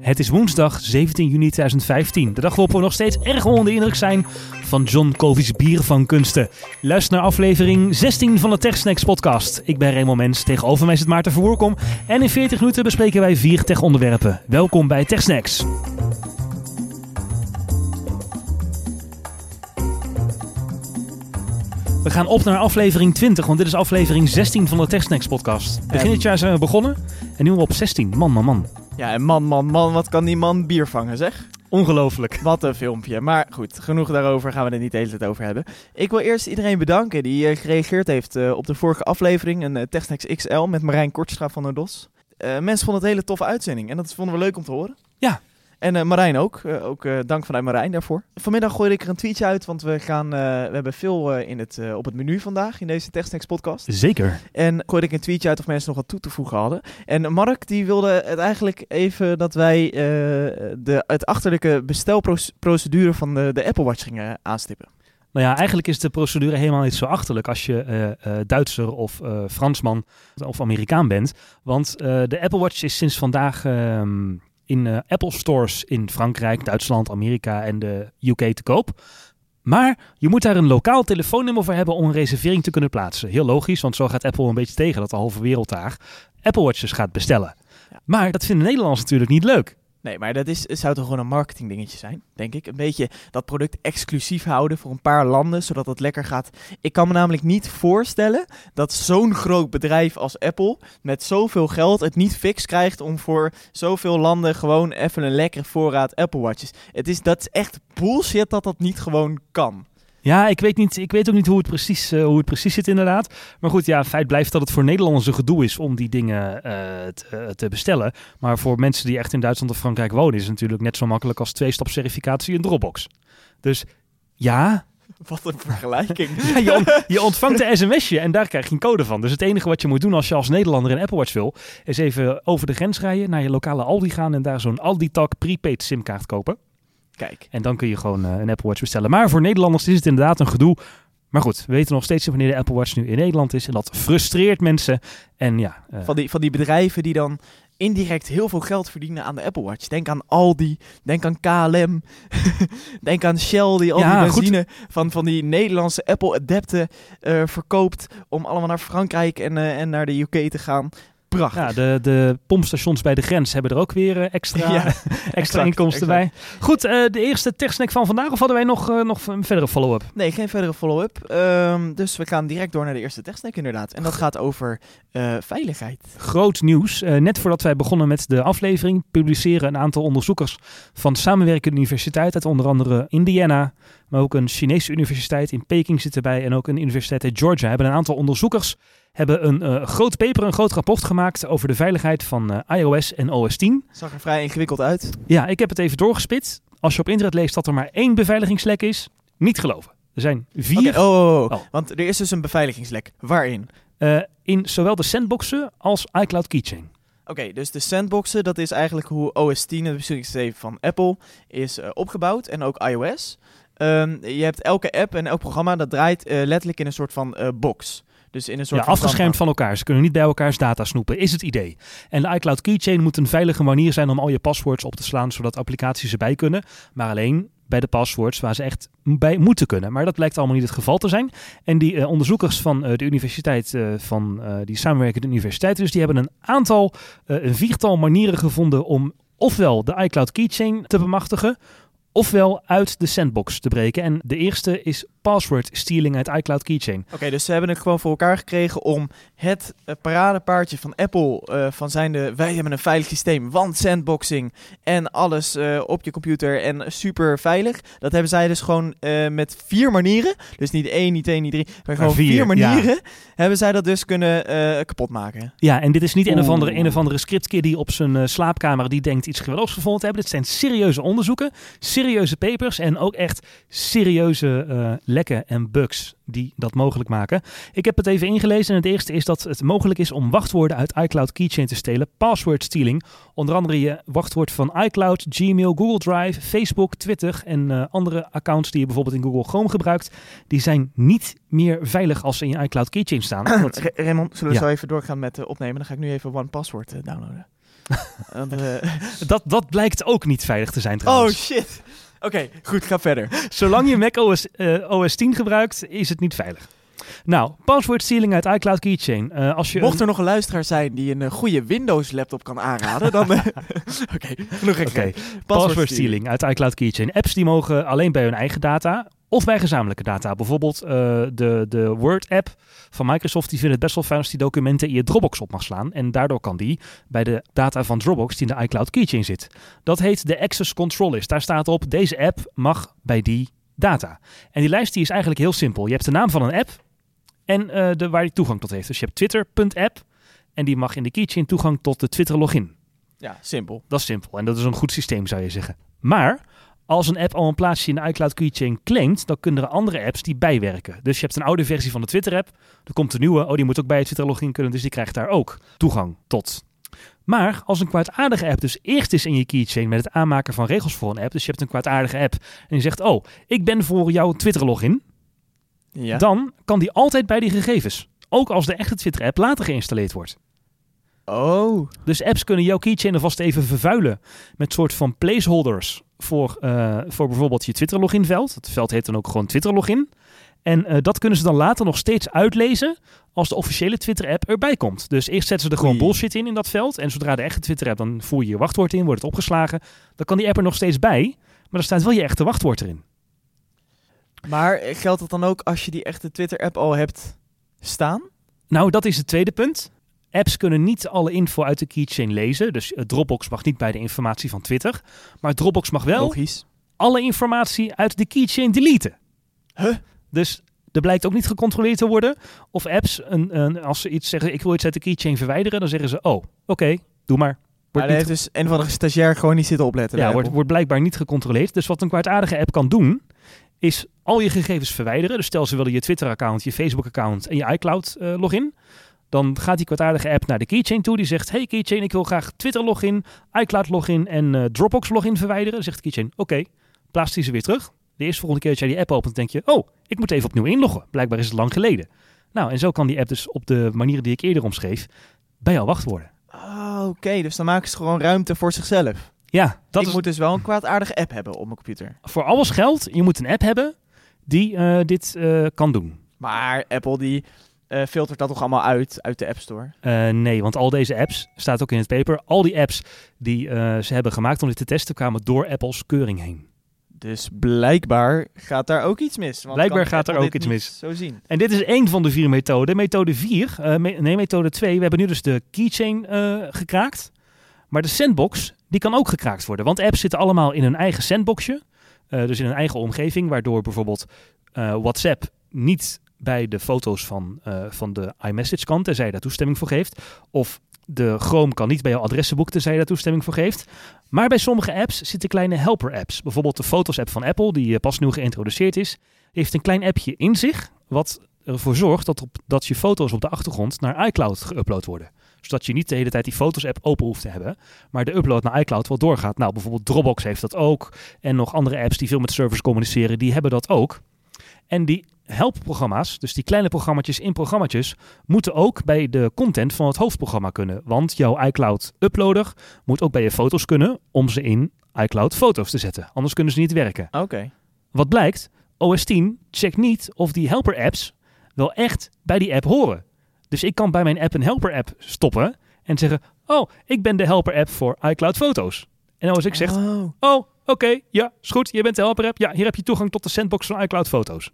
Het is woensdag 17 juni 2015. De dag waarop we nog steeds erg onder de indruk zijn van John Covey's Bier van Kunsten. Luister naar aflevering 16 van de TechSnacks podcast. Ik ben Raymond Mens, tegenover mij zit Maarten Verwoerkom. En in 40 minuten bespreken wij vier tech-onderwerpen. Welkom bij TechSnacks. We gaan op naar aflevering 20, want dit is aflevering 16 van de TechSnacks podcast. Begin dit jaar zijn we begonnen en nu op 16. Man, man, man. Ja, en man, man, man, wat kan die man bier vangen, zeg? Ongelooflijk. Wat een filmpje. Maar goed, genoeg daarover gaan we het niet de hele tijd over hebben. Ik wil eerst iedereen bedanken die uh, gereageerd heeft uh, op de vorige aflevering, een uh, TechSnacks XL met Marijn Kortstra van der Dos. mensen vonden het een hele toffe uitzending en dat vonden we leuk om te horen. Ja, en uh, Marijn ook. Uh, ook uh, dank vanuit Marijn daarvoor. Vanmiddag gooide ik er een tweetje uit, want we, gaan, we hebben veel in het, op het menu vandaag in deze TechSnacks podcast. Zeker. En gooide ik een tweetje uit of mensen nog wat toe te voegen hadden. En Mark die wilde het eigenlijk even dat wij de, het achterlijke bestelprocedure van de, de Apple Watch gingen aanstippen. Nou ja, eigenlijk is de procedure helemaal niet zo achterlijk als je uh, uh, Duitser of uh, Fransman of Amerikaan bent. Want de Apple Watch is sinds vandaag ehm, in uh, Apple stores in Frankrijk, Duitsland, Amerika en de UK te koop. Maar je moet daar een lokaal telefoonnummer voor hebben om een reservering te kunnen plaatsen. Heel logisch, want zo gaat Apple een beetje tegen dat de halve wereld daar Apple Watches gaat bestellen. Ja. Maar dat vinden Nederlanders natuurlijk niet leuk. Nee, maar dat is, zou toch gewoon een marketingdingetje zijn, denk ik. Een beetje dat product exclusief houden voor een paar landen, zodat het lekker gaat. Ik kan me namelijk niet voorstellen dat zo'n groot bedrijf als Apple met zoveel geld het niet fix krijgt om voor zoveel landen gewoon even een lekkere voorraad Apple Watches. Het is, dat is echt bullshit dat dat niet gewoon kan. Ja, ik weet, niet, ik weet ook niet hoe het, precies, uh, hoe het precies zit inderdaad. Maar goed, ja, feit blijft dat het voor Nederlanders een gedoe is om die dingen uh, te, te, bestellen. Maar voor mensen die echt in Duitsland of Frankrijk wonen is het natuurlijk net zo makkelijk als twee-stapsverificatie in Dropbox. Dus ja... Wat een vergelijking. ja, je, on, je, ontvangt een sms'je en daar krijg je een code van. Dus het enige wat je moet doen als je als Nederlander een Apple Watch wil... is even over de grens rijden, naar je lokale Aldi gaan... en daar zo'n Aldi-tak prepaid simkaart kopen. Kijk. En dan kun je gewoon uh, een Apple Watch bestellen. Maar voor Nederlanders is het inderdaad een gedoe. Maar goed, we weten nog steeds wanneer de Apple Watch nu in Nederland is. En dat frustreert mensen. En ja, uh, van, die, van die bedrijven die dan indirect heel veel geld verdienen aan de Apple Watch. Denk aan Aldi, denk aan KLM, denk aan Shell die al ja, die benzine van, van die Nederlandse Apple adepten uh, verkoopt om allemaal naar Frankrijk en, uh, en naar de UK te gaan. Prachtig. Ja, de, de pompstations bij de grens hebben er ook weer uh, extra, ja, extra exact, inkomsten exact. bij. Goed, uh, de eerste techsnack van vandaag. Of hadden wij nog, uh, nog een verdere follow-up? Nee, geen verdere follow-up. Um, dus we gaan direct door naar de eerste techsnack inderdaad. En dat gaat over veiligheid. Groot nieuws. net voordat wij begonnen met de aflevering... publiceren een aantal onderzoekers van samenwerkende universiteiten... uit onder andere Indiana... maar ook een Chinese universiteit in Peking zit erbij... en ook een universiteit uit Georgia... hebben een aantal onderzoekers hebben een uh, groot paper, een groot rapport gemaakt over de veiligheid van uh, iOS en OS 10. Zag er vrij ingewikkeld uit. Ja, ik heb het even doorgespit. Als je op internet leest dat er maar één beveiligingslek is, niet geloven. Er zijn vier. Okay, oh, oh, oh, oh, want er is dus een beveiligingslek. Waarin? Uh, in zowel de sandboxen als iCloud Keychain. Oké, okay, dus de sandboxen, dat is eigenlijk hoe OS 10, het besturingssysteem van Apple, is opgebouwd. En ook iOS. Um, je hebt elke app en elk programma dat draait letterlijk in een soort van box. Dus in een soort ja, afgeschermd van elkaar. Ze kunnen niet bij elkaars data snoepen, is het idee. En de iCloud Keychain moet een veilige manier zijn om al je paswords op te slaan, zodat applicaties erbij kunnen. Maar alleen bij de passwords waar ze echt bij moeten kunnen. Maar dat blijkt allemaal niet het geval te zijn. En die uh, onderzoekers van uh, de universiteit, uh, van die samenwerkende universiteiten, dus die hebben een aantal, een viertal manieren gevonden om ofwel de iCloud Keychain te bemachtigen, ofwel uit de sandbox te breken. En de eerste is password stealing uit iCloud Keychain. Oké, dus ze hebben het gewoon voor elkaar gekregen om het uh, paradepaardje van Apple uh, van zijnde wij hebben een veilig systeem, want sandboxing en alles uh, op je computer en super veilig. Dat hebben zij dus gewoon met vier manieren, dus niet één, niet twee, niet drie, maar gewoon vier, vier, manieren, ja. hebben zij dat dus kunnen kapot maken. Ja, en dit is niet een of andere, een of andere scriptkid die op zijn slaapkamer die denkt iets geweldigs gevonden te hebben. Dit zijn serieuze onderzoeken, serieuze papers en ook echt serieuze lekken en bugs die dat mogelijk maken. Ik heb het even ingelezen en het eerste is dat het mogelijk is om wachtwoorden uit iCloud Keychain te stelen. Password stealing. Onder andere je wachtwoord van iCloud, Gmail, Google Drive, Facebook, Twitter en uh, andere accounts die je bijvoorbeeld in Google Chrome gebruikt. Die zijn niet meer veilig als ze in je iCloud Keychain staan. Raymond, zullen we ja. zo even doorgaan met uh, opnemen? Dan ga ik nu even OnePassword downloaden. Want, eh, Dat, dat blijkt ook niet veilig te zijn oh trouwens. shit. Oké, goed, ga verder. Zolang je Mac OS, eh, OS 10 gebruikt, is het niet veilig. Nou, password stealing uit iCloud Keychain. Eh, als je Mocht een- er nog een luisteraar zijn die een eh, goede Windows laptop kan aanraden, dan... Oké, genoeg Oké, gekheid. password stealing uit iCloud Keychain. Apps die mogen alleen bij hun eigen data of bij gezamenlijke data. Bijvoorbeeld eh, de, de Word-app van Microsoft. Die vindt het best wel fijn als die documenten in je Dropbox op mag slaan. En daardoor kan die bij de data van Dropbox die in de iCloud Keychain zit. Dat heet de Access Control List. Daar staat op, deze app mag bij die data. En die lijst die is eigenlijk heel simpel. Je hebt de naam van een app en eh, de, waar die toegang tot heeft. Dus je hebt twitter.app en die mag in de Keychain toegang tot de Twitter login. Ja, simpel. Dat is simpel en dat is een goed systeem zou je zeggen. Maar als een app al een plaatsje in de iCloud Keychain claimt, dan kunnen er andere apps die bijwerken. Dus je hebt een oude versie van de Twitter-app, er komt een nieuwe, oh die moet ook bij het Twitter-login kunnen, dus die krijgt daar ook toegang tot. Maar als een kwaadaardige app dus eerst is in je keychain met het aanmaken van regels voor een app, dus je hebt een kwaadaardige app en die zegt, oh, ik ben voor jouw Twitter-login, Ja. dan kan die altijd bij die gegevens. Ook als de echte Twitter-app later geïnstalleerd wordt. Oh. Dus apps kunnen jouw keychain alvast even vervuilen met soort van placeholders voor, eh, voor bijvoorbeeld je Twitter login veld. Het veld heet dan ook gewoon Twitter login. En eh, dat kunnen ze dan later nog steeds uitlezen als de officiële Twitter app erbij komt. Dus eerst zetten ze er gewoon bullshit in in dat veld. En zodra de echte Twitter app, dan voer je je wachtwoord in, wordt het opgeslagen. Dan kan die app er nog steeds bij, maar er staat wel je echte wachtwoord erin. Maar geldt dat dan ook als je die echte Twitter-app al hebt staan? Nou, dat is het tweede punt. Apps kunnen niet alle info uit de keychain lezen. Dus eh, Dropbox mag niet bij de informatie van Twitter. Maar Dropbox mag wel Logisch. alle informatie uit de keychain deleten. Huh? Dus er blijkt ook niet gecontroleerd te worden of apps, een, een, als ze iets zeggen, ik wil iets uit de keychain verwijderen, dan zeggen ze, oh, oké, doe maar. Maar Wordt daar niet heeft dus een van de stagiair gewoon niet zitten opletten. ja, wordt, wordt blijkbaar niet gecontroleerd. Dus wat een kwaadaardige app kan doen, is al je gegevens verwijderen. Dus stel ze willen je Twitter-account, je Facebook-account en je iCloud-login. Dan gaat die kwaadaardige app naar de keychain toe. Die zegt, hey keychain, ik wil graag Twitter-login, iCloud-login en eh, Dropbox-login verwijderen. Dan zegt de keychain, oké, plaatst die ze weer terug. De eerste volgende keer dat jij die app opent, denk je, oh, ik moet even opnieuw inloggen. Blijkbaar is het lang geleden. Nou, en zo kan die app dus op de manieren die ik eerder omschreef, bij jou wachtwoorden. Ah, oké. Dus dan maken ze gewoon ruimte voor zichzelf. Ja, dat ik is moet dus wel een kwaadaardige app hebben op mijn computer. voor alles geldt. Je moet een app hebben die eh, dit eh, kan doen. Maar Apple die eh, filtert dat toch allemaal uit, uit de App Store? Eh, nee, want al deze apps, staat ook in het paper, al die apps die eh, ze hebben gemaakt om dit te testen, kwamen door Apples keuring heen. Dus blijkbaar gaat daar ook iets mis. Want Blijkbaar gaat er ook iets mis. Zo zien. En dit is één van de vier methoden. Methode 4, eh, me- nee, methode 2, we hebben nu dus de keychain gekraakt. Maar de sandbox, die kan ook gekraakt worden. Want apps zitten allemaal in hun eigen sandboxje. dus in een eigen omgeving, waardoor bijvoorbeeld WhatsApp niet bij de foto's van, eh, van de iMessage kan, tenzij je daar toestemming voor geeft. Of de Chrome kan niet bij jouw adressenboek, tenzij je daar toestemming voor geeft. Maar bij sommige apps zitten kleine helper-apps. Bijvoorbeeld de Fotos-app van Apple, die eh, pas nieuw geïntroduceerd is. Heeft een klein appje in zich, wat ervoor zorgt dat, op, dat je foto's op de achtergrond naar iCloud geüpload worden. Zodat je niet de hele tijd die Fotos-app open hoeft te hebben, maar de upload naar iCloud wel doorgaat. Nou, bijvoorbeeld Dropbox heeft dat ook. En nog andere apps die veel met servers communiceren, die hebben dat ook. En die helpprogramma's, dus die kleine programma's in programma's, moeten ook bij de content van het hoofdprogramma kunnen. Want jouw iCloud uploader moet ook bij je foto's kunnen om ze in iCloud foto's te zetten. Anders kunnen ze niet werken. Oké. Wat blijkt, OS 10 checkt niet of die helper apps wel echt bij die app horen. Dus ik kan bij mijn app een helper app stoppen en zeggen, oh, ik ben de helper app voor iCloud foto's. En als ik zeg, Oh. oh, oké, ja, is goed, je bent de helper app. Ja, hier heb je toegang tot de sandbox van iCloud foto's.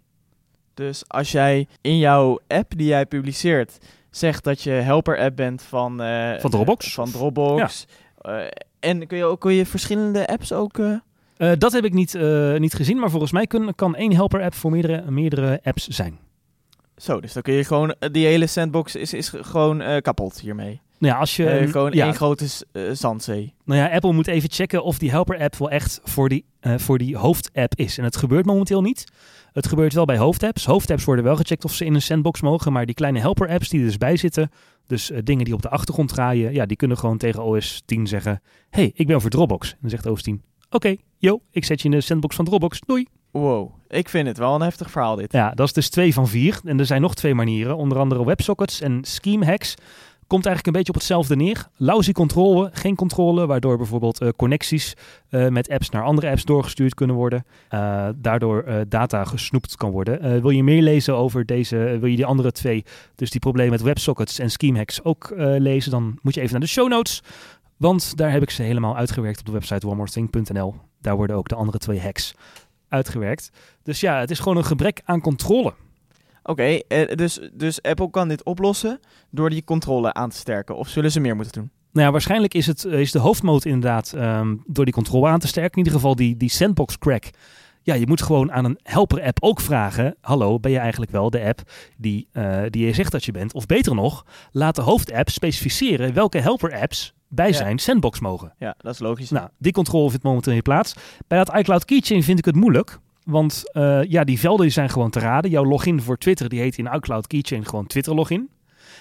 Dus als jij in jouw app die jij publiceert zegt dat je helper-app bent van... eh, Van Dropbox. van Dropbox. Eh, en kun je, ook, kun je verschillende apps ook... eh, dat heb ik niet, niet gezien, maar volgens mij kun, kan één helper app voor meerdere, meerdere apps zijn. Zo, dus dan kun je gewoon... Die hele sandbox is, is gewoon kapot hiermee. Nou ja, als je, Eh, gewoon ja, één grote eh, zandzee. Nou ja, Apple moet even checken of die helper-app wel echt voor die, eh, voor die hoofdapp is. En het gebeurt momenteel niet. Het gebeurt wel bij hoofdapps. Hoofdapps worden wel gecheckt of ze in een sandbox mogen. Maar die kleine helper-apps die er dus bij zitten, dus dingen die op de achtergrond draaien, ja, die kunnen gewoon tegen OS 10 zeggen: hey, ik ben voor Dropbox. En dan zegt OS 10: Oké, yo, ik zet je in de sandbox van Dropbox. Doei. Wow, ik vind het wel een heftig verhaal dit. Ja, dat is dus twee van vier. En er zijn nog twee manieren. Onder andere WebSockets en Scheme Hacks Komt eigenlijk een beetje op hetzelfde neer. Lousy controle, geen controle, waardoor bijvoorbeeld uh, connecties uh, met apps naar andere apps doorgestuurd kunnen worden. Uh, daardoor data gesnoept kan worden. wil je meer lezen over deze, wil je die andere twee, dus die problemen met WebSockets en schemehacks ook lezen, dan moet je even naar de show notes. Want daar heb ik ze helemaal uitgewerkt op de website oneMoreThing.nl. Daar worden ook de andere twee hacks uitgewerkt. Dus ja, het is gewoon een gebrek aan controle. Oké, okay, dus, dus Apple kan dit oplossen door die controle aan te sterken. Of zullen ze meer moeten doen? Nou ja, waarschijnlijk is, het, is de hoofdmoot inderdaad um, door die controle aan te sterken. In ieder geval die, die sandbox crack. Ja, je moet gewoon aan een helper-app ook vragen: Hallo, ben je eigenlijk wel de app die, uh, die je zegt dat je bent? Of beter nog, laat de hoofdapp specificeren welke helper-apps bij zijn sandbox mogen. Ja, dat is logisch. Nou, die controle vindt momenteel in plaats. Bij dat iCloud Keychain vind ik het moeilijk. Want uh, ja, die velden zijn gewoon te raden. Jouw login voor Twitter die heet in iCloud Keychain gewoon Twitter login.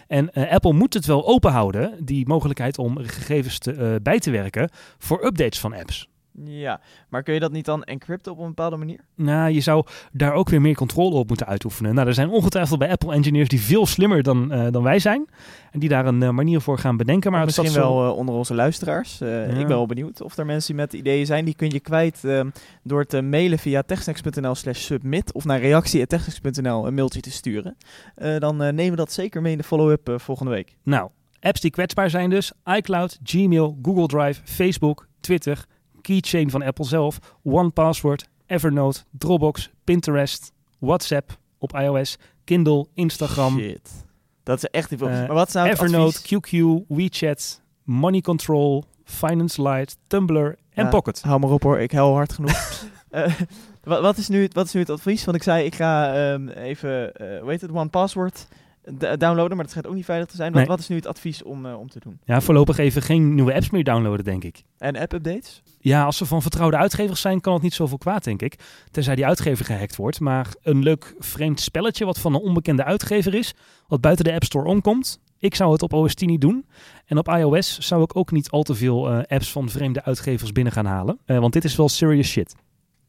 En uh, Apple moet het wel open houden, die mogelijkheid om gegevens te, uh, bij te werken voor updates van apps. Ja, maar kun je dat niet dan encrypten op een bepaalde manier? Nou, je zou daar ook weer meer controle op moeten uitoefenen. Nou, er zijn ongetwijfeld bij Apple engineers die veel slimmer dan, uh, dan wij zijn. En die daar een uh, manier voor gaan bedenken. Maar misschien wel uh, onder onze luisteraars. Ja. Ik ben wel benieuwd of er mensen met ideeën zijn. Die kun je kwijt door te mailen via techsnacks.nl slash submit. Of naar reactie.techsnacks.nl een mailtje te sturen. dan nemen we dat zeker mee in de follow-up volgende week. Nou, apps die kwetsbaar zijn dus. iCloud, Gmail, Google Drive, Facebook, Twitter keychain van Apple zelf, OnePassword, Evernote, Dropbox, Pinterest, WhatsApp op iOS, Kindle, Instagram. Shit. Dat is echt veel. Uh, maar wat nou Evernote, QQ, WeChat, Money Control, Finance Lite, Tumblr en ja, Pocket. Hou maar op hoor, ik hel hard genoeg. uh, wat, wat, is nu, wat is nu het advies? Want ik zei, ik ga um, even, uh, hoe heet het, OnePassword downloaden, maar dat schijnt ook niet veilig te zijn. Wat, wat is nu het advies om, uh, om te doen? Ja, voorlopig even geen nieuwe apps meer downloaden, denk ik. En app-updates? Ja, als ze van vertrouwde uitgevers zijn, kan het niet zoveel kwaad, denk ik. Tenzij die uitgever gehackt wordt. Maar een leuk vreemd spelletje wat van een onbekende uitgever is, wat buiten de App Store omkomt. Ik zou het op OS 10 niet doen. En op iOS zou ik ook niet al te veel uh, apps van vreemde uitgevers binnen gaan halen. Uh, want dit is wel serious shit.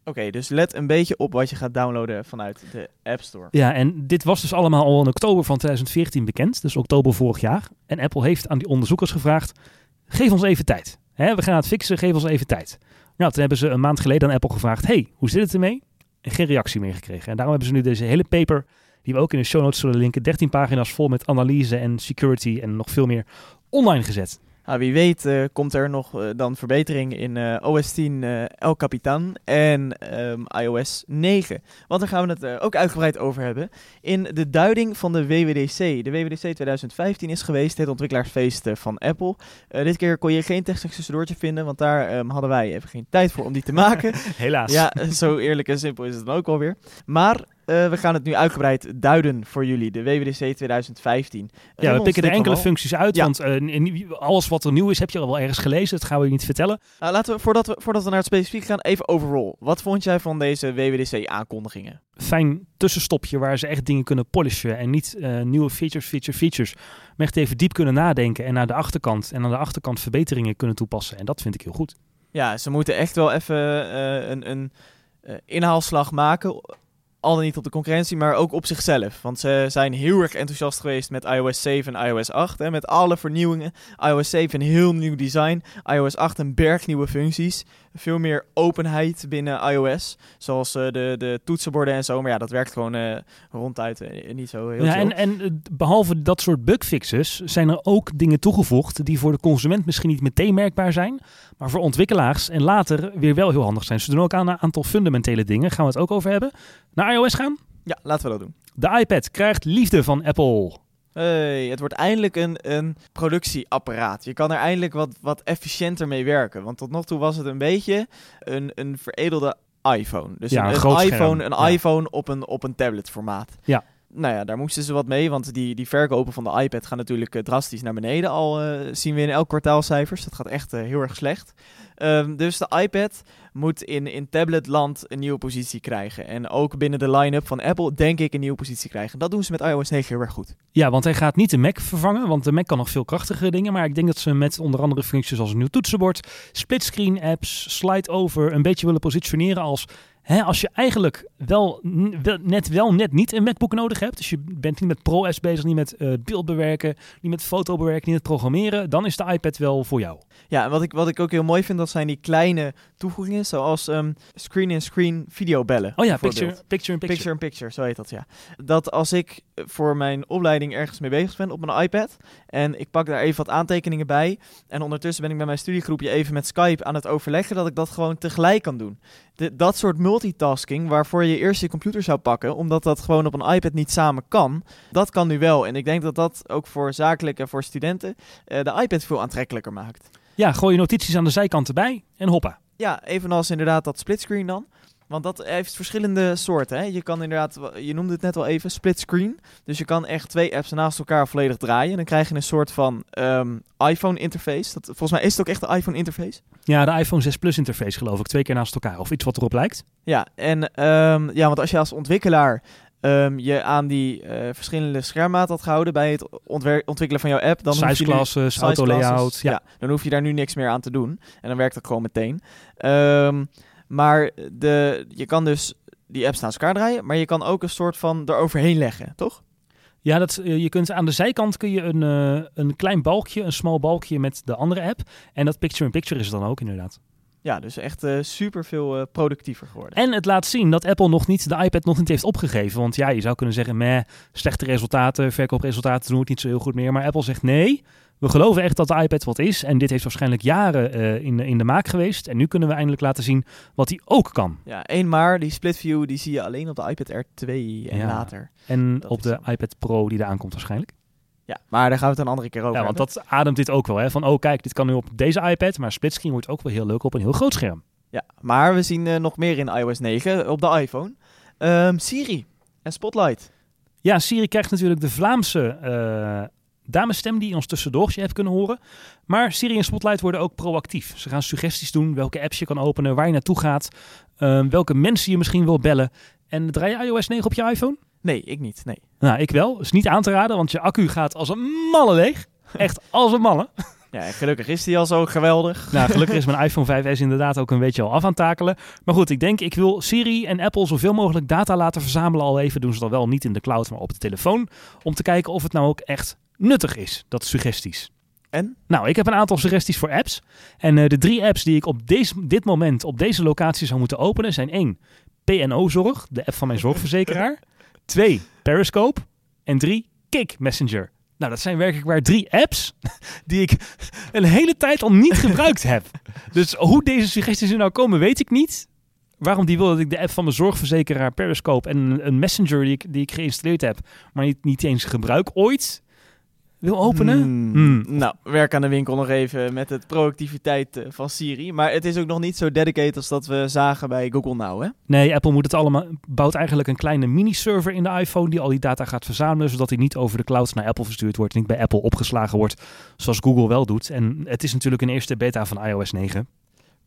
Oké, dus let een beetje op wat je gaat downloaden vanuit de App Store. Ja, en dit was dus allemaal al in oktober van 2014 bekend, dus oktober vorig jaar. En Apple heeft aan die onderzoekers gevraagd, geef ons even tijd. We gaan het fixen, geef ons even tijd. Nou, toen hebben ze een maand geleden aan Apple gevraagd, hey, hoe zit het ermee? En geen reactie meer gekregen. En daarom hebben ze nu deze hele paper, die we ook in de show notes zullen linken, 13 pagina's vol met analyse en security en nog veel meer online gezet. Nou, wie weet uh, komt er nog uh, dan verbetering in uh, OS 10 El Capitan en um, iOS 9. Want daar gaan we het ook uitgebreid over hebben. In de duiding van de WWDC. De WWDC 2015 is geweest, het ontwikkelaarsfeest van Apple. dit keer kon je geen technisch tussendoortje vinden, want daar um, hadden wij even geen tijd voor om die te maken. Helaas. Ja, zo eerlijk en simpel is het dan ook alweer. Maar uh, we gaan het nu uitgebreid duiden voor jullie, de WWDC 2015. Ja, we pikken er enkele functies uit, ja. want uh, alles wat er nieuw is heb je al wel ergens gelezen. Dat gaan we je niet vertellen. Nou, laten we voordat, we, voordat we naar het specifiek gaan, even overall. Wat vond jij van deze WWDC-aankondigingen? Fijn tussenstopje waar ze echt dingen kunnen polishen en niet uh, nieuwe features, features, features. Maar echt even diep kunnen nadenken en naar de achterkant en aan de achterkant verbeteringen kunnen toepassen. En dat vind ik heel goed. Ja, ze moeten echt wel even een, een inhaalslag maken al niet op de concurrentie, maar ook op zichzelf. Want ze zijn heel erg enthousiast geweest met iOS 7 en iOS 8. Hè, met alle vernieuwingen. iOS 7 een heel nieuw design. iOS 8 een berg nieuwe functies. Veel meer openheid binnen iOS. Zoals uh, de, de toetsenborden en zo. Maar ja, dat werkt gewoon uh, ronduit uh, niet zo heel Ja, en, en behalve dat soort bugfixes zijn er ook dingen toegevoegd die voor de consument misschien niet meteen merkbaar zijn. Maar voor ontwikkelaars en later weer wel heel handig zijn. Ze doen ook aan een aantal fundamentele dingen. Gaan we het ook over hebben. Naar iOS gaan? Ja, laten we dat doen. De iPad krijgt liefde van Apple. Hey, het wordt eindelijk een, een productieapparaat. Je kan er eindelijk wat, wat efficiënter mee werken. Want tot nog toe was het een beetje een, een veredelde iPhone. Dus ja, een, een, een iPhone, een ja. iPhone op een, op een tabletformaat. Ja. Nou ja, daar moesten ze wat mee, want die, die verkopen van de iPad gaan natuurlijk uh, drastisch naar beneden. Al uh, zien we in elk kwartaalcijfers. Dat gaat echt uh, heel erg slecht. Um, dus de iPad moet in, in tabletland een nieuwe positie krijgen. En ook binnen de line-up van Apple denk ik een nieuwe positie krijgen. Dat doen ze met iOS 9 heel erg goed. Ja, want hij gaat niet de Mac vervangen, want de Mac kan nog veel krachtigere dingen. Maar ik denk dat ze met onder andere functies als een nieuw toetsenbord, splitscreen apps, slide over, een beetje willen positioneren als... Hè, als je eigenlijk wel, net wel net niet een MacBook nodig hebt, dus je bent niet met Pro-apps bezig, niet met eh, beeld bewerken, niet met foto bewerken, niet met programmeren, dan is de iPad wel voor jou. Ja, en wat ik, wat ik ook heel mooi vind, dat zijn die kleine toevoegingen, zoals ehm, screen-in-screen videobellen. Oh ja, bijvoorbeeld. picture, picture in picture. Picture in picture, zo heet dat ja. Dat als ik voor mijn opleiding ergens mee bezig ben op mijn iPad en ik pak daar even wat aantekeningen bij en ondertussen ben ik met mijn studiegroepje even met Skype aan het overleggen dat ik dat gewoon tegelijk kan doen. De, dat soort multitasking waarvoor je eerst je computer zou pakken, omdat dat gewoon op een iPad niet samen kan, dat kan nu wel. En ik denk dat dat ook voor zakelijk en voor studenten eh, de iPad veel aantrekkelijker maakt. Ja, gooi je notities aan de zijkant erbij en hoppa. Ja, evenals inderdaad dat splitscreen dan. Want dat heeft verschillende soorten. Hè? Je kan inderdaad, je noemde het net al even, splitscreen. Dus je kan echt twee apps naast elkaar volledig draaien. Dan krijg je een soort van ehm, iPhone interface. Dat, volgens mij is het ook echt de iPhone interface. Ja, de iPhone 6 Plus interface geloof ik, twee keer naast elkaar of iets wat erop lijkt. Ja, en ehm, ja, want als je als ontwikkelaar ehm, je aan die eh, verschillende schermmaat had gehouden bij het ontwikkelen van jouw app, dan Size classes, auto layout. Ja. dan hoef je daar nu niks meer aan te doen. En dan werkt het gewoon meteen. Ehm, maar de, je kan dus die apps naast elkaar draaien, maar je kan ook een soort van eroverheen leggen, toch? Ja, dat, eh, je kunt aan de zijkant kun je een, eh, een klein balkje, een smal balkje met de andere app. En dat picture-in-picture is het dan ook inderdaad. Ja, dus echt eh super veel productiever geworden. En het laat zien dat Apple nog niet de iPad nog niet heeft opgegeven. Want ja, je zou kunnen zeggen, meh, slechte resultaten, verkoopresultaten doen het niet zo heel goed meer. Maar Apple zegt nee, we geloven echt dat de iPad wat is. En dit heeft waarschijnlijk jaren eh, in, de- in de maak geweest. En nu kunnen we eindelijk laten zien wat hij ook kan. Ja, één maar, die split view, die zie je alleen op de iPad Air 2 en Ja. later. En Dat op de zo. iPad Pro die eraan komt waarschijnlijk. Ja, maar daar gaan we het een andere keer over Ja, want hebben. dat ademt dit ook wel. Hè? Van, oh kijk, dit kan nu op deze iPad. Maar splitscreen wordt ook wel heel leuk op een heel groot scherm. Ja, maar we zien eh, nog meer in iOS 9 op de iPhone. Ehm, Siri en Spotlight. Ja, Siri krijgt natuurlijk de Vlaamse eh damesstem die ons tussendoor je hebt kunnen horen. Maar Siri en Spotlight worden ook proactief. Ze gaan suggesties doen, welke apps je kan openen, waar je naartoe gaat, ehm, welke mensen je misschien wil bellen. En draai je iOS 9 op je iPhone? Nee, ik niet, nee. Nou, ik wel. Is niet aan te raden, want je accu gaat als een malle leeg. Echt als een malle. Ja, gelukkig is die al zo geweldig. Nou, gelukkig is mijn iPhone 5S inderdaad ook een beetje al af aan takelen. Maar goed, ik denk, ik wil Siri en Apple zoveel mogelijk data laten verzamelen. Al even doen ze dat wel niet in de cloud, maar op de telefoon. Om te kijken of het nou ook echt nuttig is, dat suggesties. En? Nou, ik heb een aantal suggesties voor apps. En eh, de drie apps die ik op deze, dit moment op deze locatie zou moeten openen zijn één, PNO-zorg, de app van mijn zorgverzekeraar. Twee, Periscope. En drie, Kik Messenger. Nou, dat zijn werkelijk waar drie apps die ik een hele tijd al niet gebruikt heb. Dus hoe deze suggesties er nou komen, weet ik niet. Waarom die wil dat ik de app van mijn zorgverzekeraar Periscope en een- een messenger die ik, die ik geïnstalleerd heb, maar niet, niet eens gebruik ooit, wil openen? Hmm. Hmm. Nou, werk aan de winkel nog even met het proactiviteit eh, van Siri. Maar het is ook nog niet zo dedicated als dat we zagen bij Google Now, hè? Nee, Apple moet het allemaal, bouwt eigenlijk een kleine mini-server in de iPhone die al die data gaat verzamelen, zodat die niet over de cloud naar Apple verstuurd wordt, niet bij Apple opgeslagen wordt, zoals Google wel doet. En het is natuurlijk een eerste beta van iOS 9.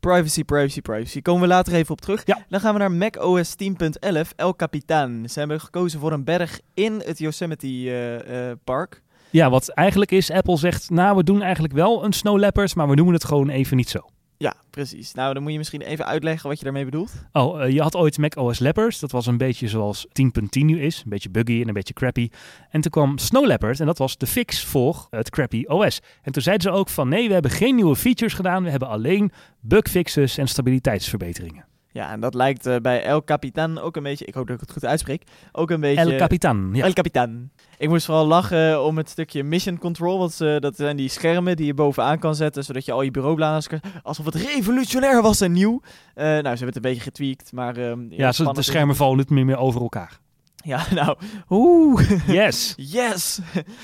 Privacy, privacy, privacy. Komen we later even op terug. Ja. Dan gaan we naar macOS 10.11, El Capitan. Ze hebben gekozen voor een berg in het Yosemite eh, eh, Park. Ja, wat eigenlijk is, Apple zegt, nou, we doen eigenlijk wel een Snow Leopard, maar we noemen het gewoon even niet zo. Ja, precies. Nou, dan moet je misschien even uitleggen wat je daarmee bedoelt. Oh, eh, je had ooit Mac OS Leopards. Dat was een beetje zoals 10.10 nu is. Een beetje buggy en een beetje crappy. En toen kwam Snow Leopard en dat was de fix voor het crappy OS. En toen zeiden ze ook van nee, we hebben geen nieuwe features gedaan. We hebben alleen bugfixes en stabiliteitsverbeteringen. Ja, en dat lijkt eh, bij El Capitan ook een beetje... Ik hoop dat ik het goed uitspreek. Ook een beetje... El Capitan. Ja. El Capitan. Ik moest vooral lachen om het stukje mission control. Want ze, dat zijn die schermen die je bovenaan kan zetten. Zodat je al je bureaubladen... kan- Alsof het revolutionair was en nieuw. Eh, nou, ze hebben het een beetje getweakt. Maar ehm, Ja, de schermen vallen niet meer over elkaar. Ja, nou. Oeh. Yes. Yes!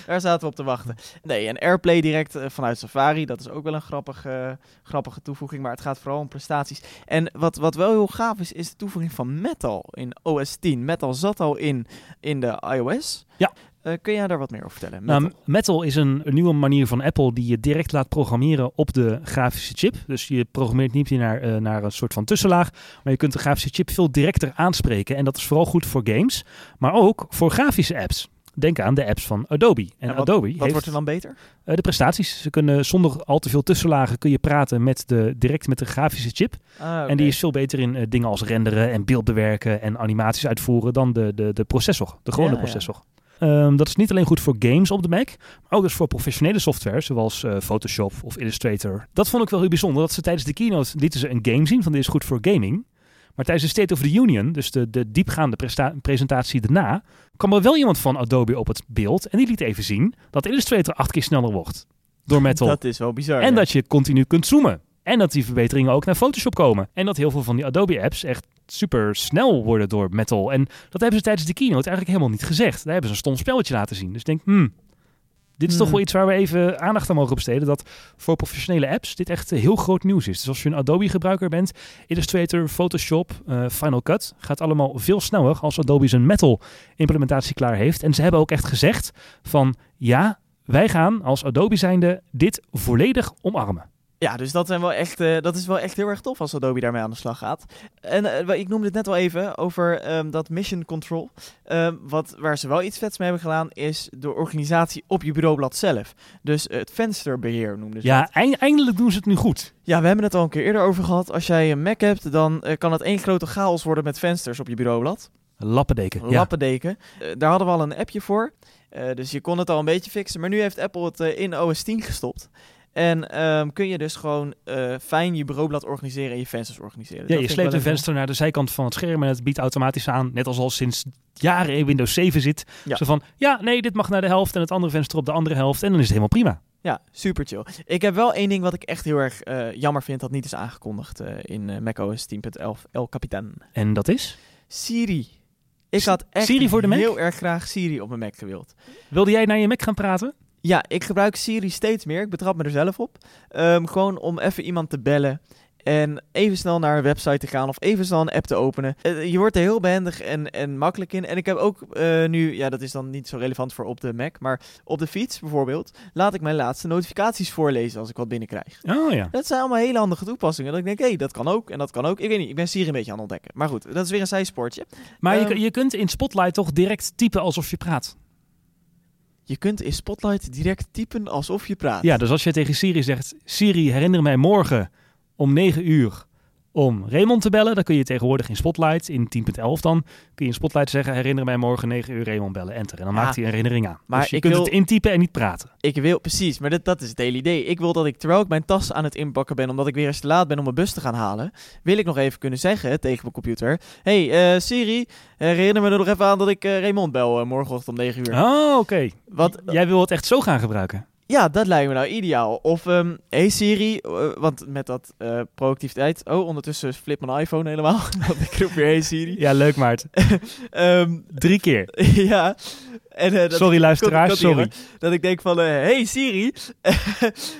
Daar zaten we op te wachten. Nee, en AirPlay direct eh, vanuit Safari. Dat is ook wel een grappige, grappige toevoeging. Maar het gaat vooral om prestaties. En wat, wat wel heel gaaf is, is de toevoeging van Metal in OS 10. Metal zat al in, in de iOS. Ja. Eh, kun jij daar wat meer over vertellen? Metal. Nou, Metal is een, een nieuwe manier van Apple die je direct laat programmeren op de grafische chip. Dus je programmeert niet meer naar, eh, naar een soort van tussenlaag, maar je kunt de grafische chip veel directer aanspreken. En dat is vooral goed voor games, maar ook voor grafische apps. Denk aan de apps van Adobe. En, wat, Adobe Wat heeft wordt er dan beter? eh, de prestaties. Ze kunnen zonder al te veel tussenlagen kun je praten met de, direct met de grafische chip. Ah, En die is veel beter in dingen als renderen en beeld bewerken en animaties uitvoeren dan de, de, de processor, de gewone Ja, ja. Ehm, dat is niet alleen goed voor games op de Mac, maar ook dus voor professionele software zoals eh, Photoshop of Illustrator. Dat vond ik wel heel bijzonder, dat ze tijdens de keynote lieten ze een game zien van dit is goed voor gaming. Maar tijdens de State of the Union, dus de, de diepgaande presentatie daarna, kwam er wel iemand van Adobe op het beeld en die liet even zien dat Illustrator acht keer sneller wordt door Metal. Dat is wel bizar. En ja. dat je continu kunt zoomen. En dat die verbeteringen ook naar Photoshop komen. En dat heel veel van die Adobe-apps echt super snel worden door Metal. En dat hebben ze tijdens de keynote eigenlijk helemaal niet gezegd. Daar hebben ze een stom spelletje laten zien. Dus ik denk, hmm, dit is toch Hmm. wel iets waar we even aandacht aan mogen besteden. Dat voor professionele apps dit echt heel groot nieuws is. Dus als je een Adobe-gebruiker bent, Illustrator, Photoshop, eh, Final Cut, gaat allemaal veel sneller als Adobe zijn Metal-implementatie klaar heeft. En ze hebben ook echt gezegd van, ja, wij gaan als Adobe zijnde dit volledig omarmen. Ja, dus dat, zijn wel echt, eh, dat is wel echt heel erg tof als Adobe daarmee aan de slag gaat. En eh, ik noemde het net al even over ehm, dat Mission Control. Ehm, wat, waar ze wel iets vets mee hebben gedaan, is de organisatie op je bureaublad zelf. Dus het vensterbeheer noemden ze Ja, eind- eindelijk doen ze het nu goed. Ja, we hebben het al een keer eerder over gehad. Als jij een Mac hebt, dan eh, kan het één grote chaos worden met vensters op je bureaublad. Lappendeken. Ja. Lappendeken. Eh, daar hadden we al een appje voor. Eh, dus je kon het al een beetje fixen. Maar nu heeft Apple het eh, in OS 10 gestopt. En ehm, kun je dus gewoon eh, fijn je bureaublad organiseren en je vensters organiseren. Ja, Dat je sleept een venster naar de zijkant van het scherm en het biedt automatisch aan, net als al sinds jaren in Windows 7 zit. Ja. Zo van, ja, nee, dit mag naar de helft en het andere venster op de andere helft en dan is het helemaal prima. Ja, super chill. Ik heb wel één ding wat ik echt heel erg eh, jammer vind dat niet is aangekondigd eh, in macOS 10.11 El Capitan. En dat is? Siri. Ik had echt Siri voor de Mac? heel erg graag Siri op mijn Mac gewild. Wilde jij naar je Mac gaan praten? Ja, ik gebruik Siri steeds meer. Ik betrap me er zelf op. Ehm, gewoon om even iemand te bellen. En even snel naar een website te gaan of even snel een app te openen. Eh, je wordt er heel behendig en, en makkelijk in. En ik heb ook eh, nu, ja, dat is dan niet zo relevant voor op de Mac, maar op de fiets bijvoorbeeld, laat ik mijn laatste notificaties voorlezen als ik wat binnenkrijg. Oh ja. Dat zijn allemaal hele handige toepassingen. Dat ik denk, hé, hey, dat kan ook en dat kan ook. Ik weet niet, ik ben Siri een beetje aan het ontdekken. Maar goed, dat is weer een zijspoortje. Maar je, Ehm, je kunt in Spotlight toch direct typen alsof je praat. Je kunt in Spotlight direct typen alsof je praat. Ja, dus als je tegen Siri zegt, Siri herinner mij morgen om 9 uur om Raymond te bellen, dan kun je tegenwoordig in Spotlight, in 10.11 dan, kun je in Spotlight zeggen, herinner mij morgen 9 uur Raymond bellen, enter. En dan Ja, maakt hij een herinnering aan. maar dus je kunt wil- het intypen en niet praten. Ik wil, precies, maar dat, dat is het hele idee. Ik wil dat ik, terwijl ik mijn tas aan het inpakken ben, omdat ik weer eens te laat ben om mijn bus te gaan halen, wil ik nog even kunnen zeggen tegen mijn computer, hey eh, Siri, herinner me er nog even aan dat ik eh, Raymond bel eh, morgenochtend om 9 uur. Oh, oké. Jij wil het echt zo gaan gebruiken. Ja, dat lijkt me nou ideaal. Of, ehm hey Siri, eh, want met dat eh, productiviteit, oh, ondertussen flip mijn iPhone helemaal, ik roep weer hey Siri. Ja, leuk Maart. Ehm, Drie keer. ja, en eh, Sorry luisteraars, komt hier, sorry. hoor. dat ik denk van, eh, hey Siri.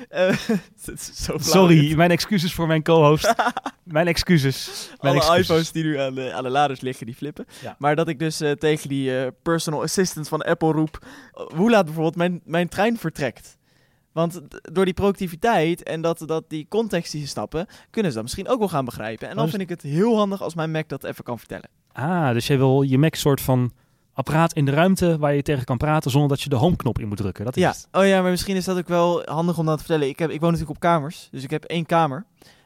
Eh, zo Sorry, mijn excuses voor mijn co-host. mijn excuses. Mijn alle excuses. iPhones die nu aan de, aan de laders liggen, die flippen. Ja. Maar dat ik dus tegen die personal assistant van Apple roep... hoe laat bijvoorbeeld mijn, mijn trein vertrekt. Want door die productiviteit en dat, dat die context die ze snappen... kunnen ze dat misschien ook wel gaan begrijpen. En dan Oh, vind ik het heel handig als mijn Mac dat even kan vertellen. Ah, dus jij wil je Mac soort van apparaat in de ruimte waar je tegen kan praten zonder dat je de home-knop in moet drukken. Dat is Ja, het. oh ja, maar misschien is dat ook wel handig om dat te vertellen. Ik, heb, ik woon natuurlijk op kamers, dus ik heb één kamer.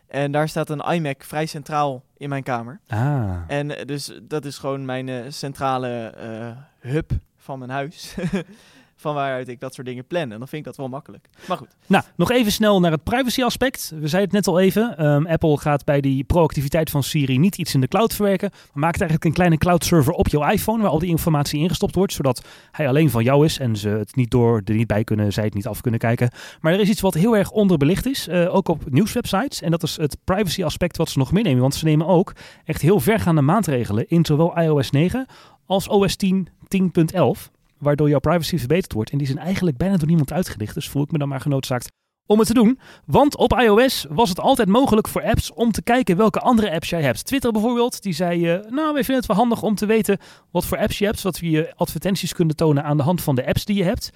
En daar staat een iMac vrij centraal in mijn kamer. Ah. En eh, dus dat is gewoon mijn eh, centrale eh, hub van mijn huis. van waaruit ik dat soort dingen plan. En dan vind ik dat wel makkelijk. Maar goed. Nou, nog even snel naar het privacy aspect. We zeiden het net al even. Ehm, Apple gaat bij die proactiviteit van Siri niet iets in de cloud verwerken. Maar maakt eigenlijk een kleine cloud server op jouw iPhone waar al die informatie ingestopt wordt. Zodat hij alleen van jou is en ze het niet door, er niet bij kunnen, zij het niet af kunnen kijken. Maar er is iets wat heel erg onderbelicht is. eh, ook op nieuwswebsites. En dat is het privacy aspect wat ze nog meenemen. Want ze nemen ook echt heel vergaande maatregelen in zowel iOS 9 als OS 10 10.11 waardoor jouw privacy verbeterd wordt. En die zijn eigenlijk bijna door niemand uitgelicht. Dus voel ik me dan maar genoodzaakt om het te doen. Want op iOS was het altijd mogelijk voor apps om te kijken welke andere apps jij hebt. Twitter bijvoorbeeld, die zei, eh, nou, wij vinden het wel handig om te weten wat voor apps je hebt, zodat we je advertenties kunnen tonen aan de hand van de apps die je hebt.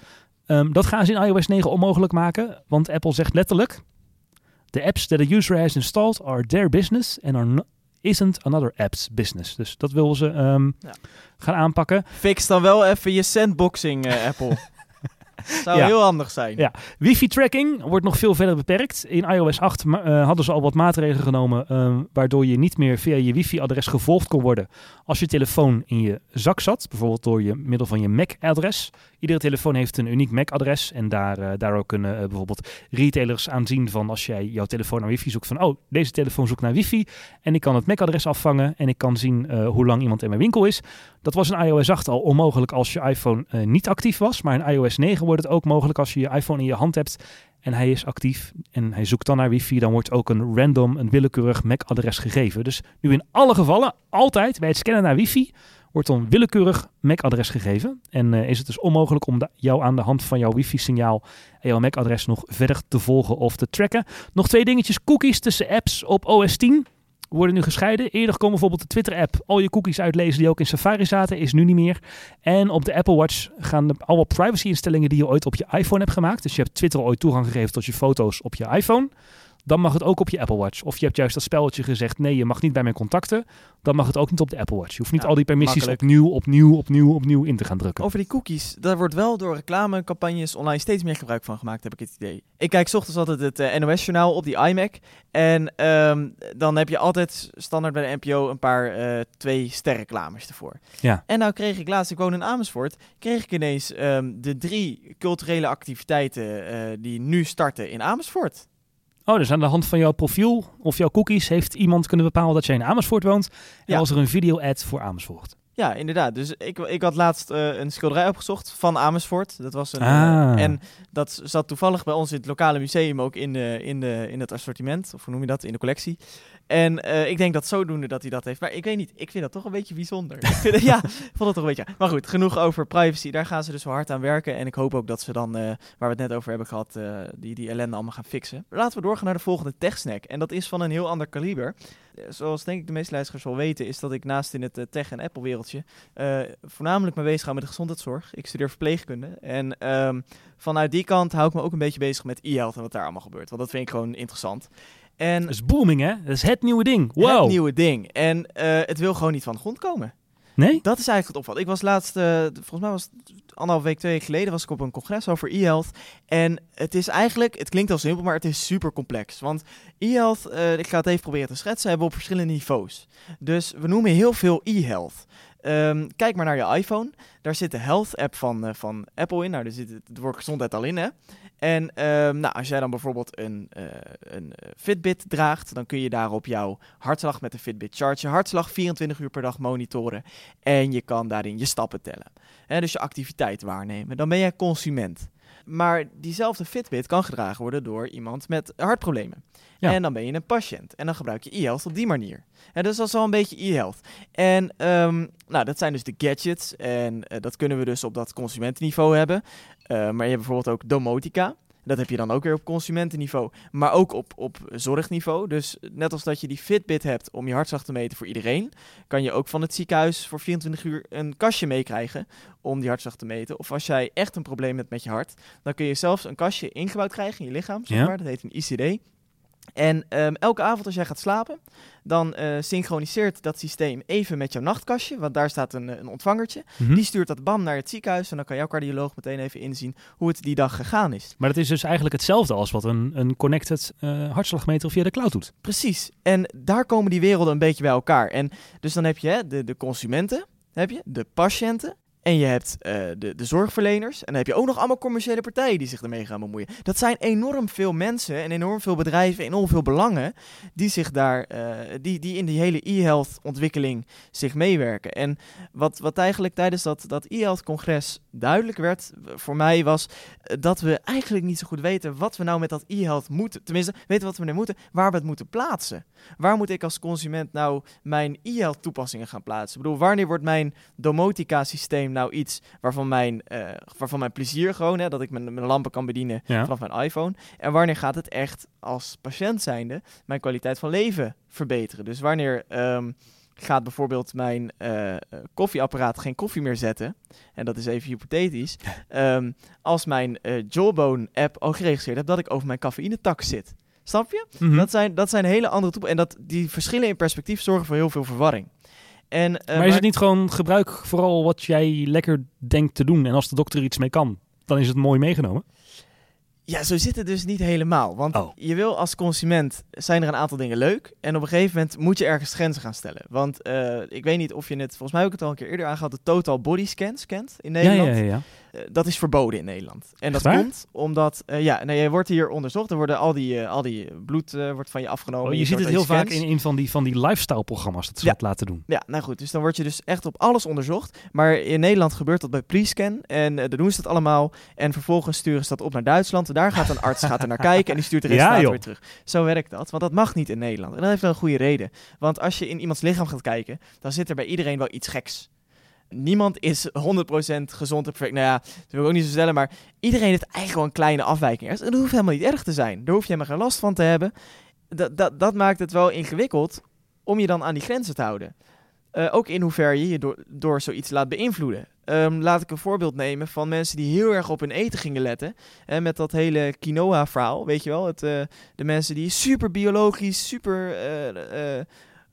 Ehm, dat gaan ze in iOS 9 onmogelijk maken, want Apple zegt letterlijk, the apps that a user has installed are their business and are isn't another app's business. Dus dat wil ze ehm, Ja. gaan aanpakken. Fix dan wel even je sandboxing, eh, Apple. Zou Ja. heel handig zijn. Ja. Wifi-tracking wordt nog veel verder beperkt. In iOS 8 ma- eh, hadden ze al wat maatregelen genomen, eh, waardoor je niet meer via je wifi-adres gevolgd kon worden als je telefoon in je zak zat. Bijvoorbeeld door je middel van je MAC-adres. Iedere telefoon heeft een uniek MAC-adres en daar, eh, daardoor kunnen eh, bijvoorbeeld retailers aanzien van als jij jouw telefoon naar wifi zoekt van oh, deze telefoon zoekt naar wifi en ik kan het MAC-adres afvangen en ik kan zien hoe lang iemand in mijn winkel is. Dat was in iOS 8 al onmogelijk als je iPhone eh, niet actief was. Maar in iOS 9 wordt het ook mogelijk als je je iPhone in je hand hebt en hij is actief en hij zoekt dan naar wifi. Dan wordt ook een random, een willekeurig MAC-adres gegeven. Dus nu in alle gevallen, altijd bij het scannen naar wifi, wordt dan willekeurig MAC-adres gegeven. En eh, is het dus onmogelijk om jou aan de hand van jouw wifi-signaal en jouw MAC-adres nog verder te volgen of te tracken. Nog twee dingetjes. Cookies tussen apps op OS 10 worden nu gescheiden. Eerder kon bijvoorbeeld de Twitter-app al je cookies uitlezen die ook in Safari zaten, is nu niet meer. En op de Apple Watch gaan de, alle privacy-instellingen die je ooit op je iPhone hebt gemaakt. Dus je hebt Twitter ooit toegang gegeven tot je foto's op je iPhone. Dan mag het ook op je Apple Watch. Of je hebt juist dat spelletje gezegd, nee, je mag niet bij mijn contacten. Dan mag het ook niet op de Apple Watch. Je hoeft niet Ja, al die permissies makkelijk. opnieuw, opnieuw, opnieuw, opnieuw in te gaan drukken. Over die cookies, daar wordt wel door reclamecampagnes online steeds meer gebruik van gemaakt, heb ik het idee. Ik kijk 's ochtends altijd het eh, NOS-journaal op die iMac. En ehm, dan heb je altijd standaard bij de NPO een paar eh twee sterreclames ervoor. Ja. En nou kreeg ik laatst, ik woon in Amersfoort, kreeg ik ineens ehm, de drie culturele activiteiten eh, die nu starten in Amersfoort. Oh, dus aan de hand van jouw profiel of jouw cookies heeft iemand kunnen bepalen dat jij in Amersfoort woont. En Ja. was er een video-ad voor Amersfoort. Ja, inderdaad. Dus ik, ik had laatst eh, een schilderij opgezocht van Amersfoort. Dat was een, eh, Ah. en dat zat toevallig bij ons in het lokale museum ook in, de, in, de, in het assortiment. Of hoe noem je dat? In de collectie. En eh, ik denk dat zodoende dat hij dat heeft. Maar ik weet niet, ik vind dat toch een beetje bijzonder. Ik vind het- ja, ik vond het toch een beetje... Maar goed, genoeg over privacy. Daar gaan ze dus wel hard aan werken. En ik hoop ook dat ze dan, waar we het net over hebben gehad, eh, die, die ellende allemaal gaan fixen. Laten we doorgaan naar de volgende techsnack. En dat is van een heel ander kaliber. Zoals denk ik de meeste luisteraars wel weten, is dat ik naast in het eh, tech- en Apple-wereldje eh, voornamelijk me bezig hou met de gezondheidszorg. Ik studeer verpleegkunde. En ehm, vanuit die kant hou ik me ook een beetje bezig met e-health en wat daar allemaal gebeurt. Want dat vind ik gewoon interessant. En Dat is booming, hè? Dat is het nieuwe ding. Wow. het nieuwe ding. En eh, het wil gewoon niet van de grond komen. Nee? Dat is eigenlijk het opvallend. Ik was laatst, eh, volgens mij was het anderhalf week, twee weken geleden, was ik op een congres over e-health. En het is eigenlijk, het klinkt al simpel, maar het is super complex. Want e-health, eh, ik ga het even proberen te schetsen, hebben we op verschillende niveaus. Dus we noemen heel veel e-health. Ehm, kijk maar naar je iPhone. Daar zit de Health app van, eh, van Apple in. Nou, daar zit het, woord gezondheid al in, hè. En ehm, nou, als jij dan bijvoorbeeld een, eh, een eh, Fitbit draagt, dan kun je daarop jouw hartslag met de Fitbit Charge, je hartslag 24 uur per dag monitoren. En je kan daarin je stappen tellen. Dus je activiteit waarnemen. Dan ben jij consument. Maar diezelfde Fitbit kan gedragen worden door iemand met hartproblemen. Ja. En dan ben je een patiënt. En dan gebruik je e-health op die manier. Hè, dus dat is al een beetje e-health. En ehm, nou, dat zijn dus de gadgets. En eh, dat kunnen we dus op dat consumentenniveau hebben. Eh, maar je hebt bijvoorbeeld ook domotica. Dat heb je dan ook weer op consumentenniveau, maar ook op, op zorgniveau. Dus net als dat je die Fitbit hebt om je hartslag te meten voor iedereen, kan je ook van het ziekenhuis voor 24 uur een kastje meekrijgen om die hartslag te meten. Of als jij echt een probleem hebt met je hart, dan kun je zelfs een kastje ingebouwd krijgen in je lichaam, zeg Ja. maar. Dat heet een ICD. En ehm, elke avond als jij gaat slapen, dan eh, synchroniseert dat systeem even met jouw nachtkastje, want daar staat een, eh, een ontvangertje. Mhm. Die stuurt dat bam naar het ziekenhuis en dan kan jouw cardioloog meteen even inzien hoe het die dag gegaan is. Maar dat is dus eigenlijk hetzelfde als wat een, een connected eh, hartslagmeter via de cloud doet. Precies. En daar komen die werelden een beetje bij elkaar. En dus dan heb je hè, de, de consumenten, heb je, de patiënten. En je hebt eh, de, de zorgverleners. En dan heb je ook nog allemaal commerciële partijen die zich ermee gaan bemoeien. Dat zijn enorm veel mensen en enorm veel bedrijven, enorm veel belangen. die zich daar, eh, die, die in die hele e-health ontwikkeling zich meewerken. En wat, wat eigenlijk tijdens dat, dat e-health congres duidelijk werd eh, voor mij was dat we eigenlijk niet zo goed weten wat we nou met dat e-health moeten. Tenminste, weten wat we er moeten, waar we het moeten plaatsen. Waar moet ik als consument nou mijn e-health toepassingen gaan plaatsen? Ik bedoel, wanneer wordt mijn domotica systeem nou iets waarvan mijn, eh, waarvan mijn plezier gewoon, hè, dat ik mijn, mijn lampen kan bedienen Ja. vanaf mijn iPhone. En wanneer gaat het echt als patiënt zijnde mijn kwaliteit van leven verbeteren? Dus wanneer ehm, gaat bijvoorbeeld mijn eh, eh, koffieapparaat geen koffie meer zetten? En dat is even hypothetisch. Ehm, als mijn eh, Jawbone app al geregistreerd heb dat ik over mijn cafeïnetax zit. Snap je? Mhm. Dat, zijn, dat zijn hele andere toepassingen. En dat, die verschillen in perspectief zorgen voor heel veel verwarring. En, eh, maar is het niet gewoon gebruik vooral wat jij lekker denkt te doen en als de dokter iets mee kan, dan is het mooi meegenomen? Ja, zo zit het dus niet helemaal. Want Oh. je wil als consument, zijn er een aantal dingen leuk. En op een gegeven moment moet je ergens grenzen gaan stellen. Want eh, ik weet niet of je het, volgens mij heb ik het al een keer eerder aangehad, de Total Body Scans kent in Nederland. Ja, ja, ja. Eh, dat is verboden in Nederland. En dat komt omdat, eh, ja, nou, je wordt hier onderzocht. Er worden al die, eh, al die bloed wordt van je afgenomen. Oh, je Je ziet het heel vaak in een van die, van die lifestyle-programma's dat ze Ja. dat laten doen. Ja, nou goed. Dus dan word je dus echt op alles onderzocht. Maar in Nederland gebeurt dat bij Prescan. En dan doen ze dat allemaal. En vervolgens sturen ze dat op naar Duitsland. En daar gaat een arts gaat er naar kijken. En die stuurt de Ja, resultaten joh. weer terug. Zo werkt dat. Want dat mag niet in Nederland. En dat heeft wel een goede reden. Want als je in iemands lichaam gaat kijken. dan zit er bij iedereen wel iets geks. Niemand is 100% gezond en perfect. Nou ja, dat wil ik ook niet zo stellen. Maar iedereen heeft eigenlijk wel een kleine afwijking. En dat hoeft helemaal niet erg te zijn. Daar hoef je helemaal geen last van te hebben. Dat, dat, dat maakt het wel ingewikkeld om je dan aan die grenzen te houden. Eh, ook in hoeverre je je door, door zoiets laat beïnvloeden. Ehm, laat ik een voorbeeld nemen van mensen die heel erg op hun eten gingen letten. En met dat hele quinoa-verhaal, weet je wel. Het, eh, de mensen die super biologisch, super eh,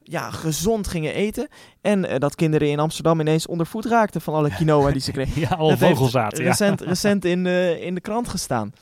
ja, gezond gingen eten. En eh, dat kinderen in Amsterdam ineens onder voet raakten van alle quinoa die ze kregen. Ja, al vogelzaad. Ja. recent, recent in, de, in de krant gestaan.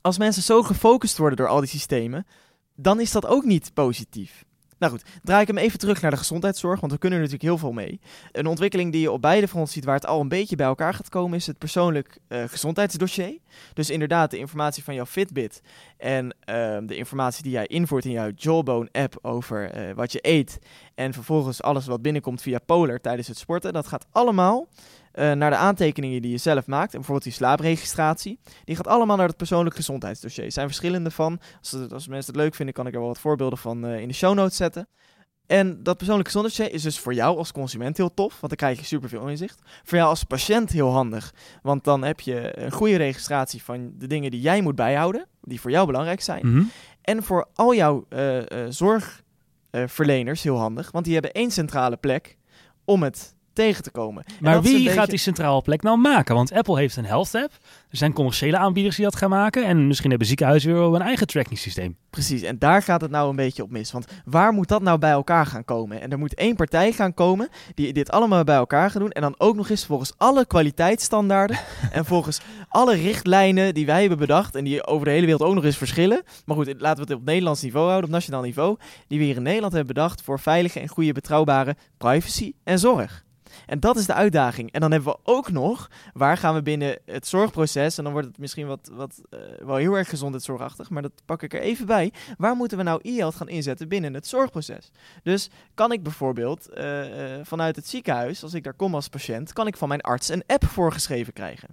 Als mensen zo gefocust worden door al die systemen, dan is dat ook niet positief. Nou goed, draai ik hem even terug naar de gezondheidszorg, want we kunnen er natuurlijk heel veel mee. Een ontwikkeling die je op beide fronten ziet waar het al een beetje bij elkaar gaat komen, is het persoonlijk eh, gezondheidsdossier. Dus inderdaad de informatie van jouw Fitbit en ehm, de informatie die jij invoert in jouw Jawbone-app over eh, wat je eet. En vervolgens alles wat binnenkomt via Polar tijdens het sporten. Dat gaat allemaal eh, naar de aantekeningen die je zelf maakt. En bijvoorbeeld die slaapregistratie. Die gaat allemaal naar het persoonlijk gezondheidsdossier. Er zijn verschillende van. Als, het- als mensen het leuk vinden, kan ik er wel wat voorbeelden van eh, in de show notes zetten. En dat persoonlijk gezondheidsdossier is dus voor jou als consument heel tof, want dan krijg je superveel inzicht. Voor jou als patiënt heel handig, want dan heb je een goede registratie van de dingen die jij moet bijhouden, die voor jou belangrijk zijn. Mhm. En voor al jouw eh, zorgverleners heel handig, want die hebben één centrale plek om het tegen te komen. En Maar wie gaat die centrale plek nou maken? Want Apple heeft een health app. Er zijn commerciële aanbieders die dat gaan maken. En misschien hebben ziekenhuizen weer wel een eigen tracking systeem. Precies, en daar gaat het nou een beetje op mis. Want waar moet dat nou bij elkaar gaan komen? En er moet één partij gaan komen die dit allemaal bij elkaar gaat doen. En dan ook nog eens volgens alle kwaliteitsstandaarden en volgens alle richtlijnen die wij hebben bedacht. En die over de hele wereld ook nog eens verschillen. Maar goed, laten we het op Nederlands niveau houden, op nationaal niveau. Die we hier in Nederland hebben bedacht voor veilige en goede betrouwbare privacy en zorg. En dat is de uitdaging. En dan hebben we ook nog, waar gaan we binnen het zorgproces, en dan wordt het misschien wat, wat eh, wel heel erg gezondheidszorgachtig, maar dat pak ik er even bij. Waar moeten we nou e-health gaan inzetten binnen het zorgproces? Dus kan ik bijvoorbeeld eh, eh, vanuit het ziekenhuis, als ik daar kom als patiënt, kan ik van mijn arts een app voorgeschreven krijgen.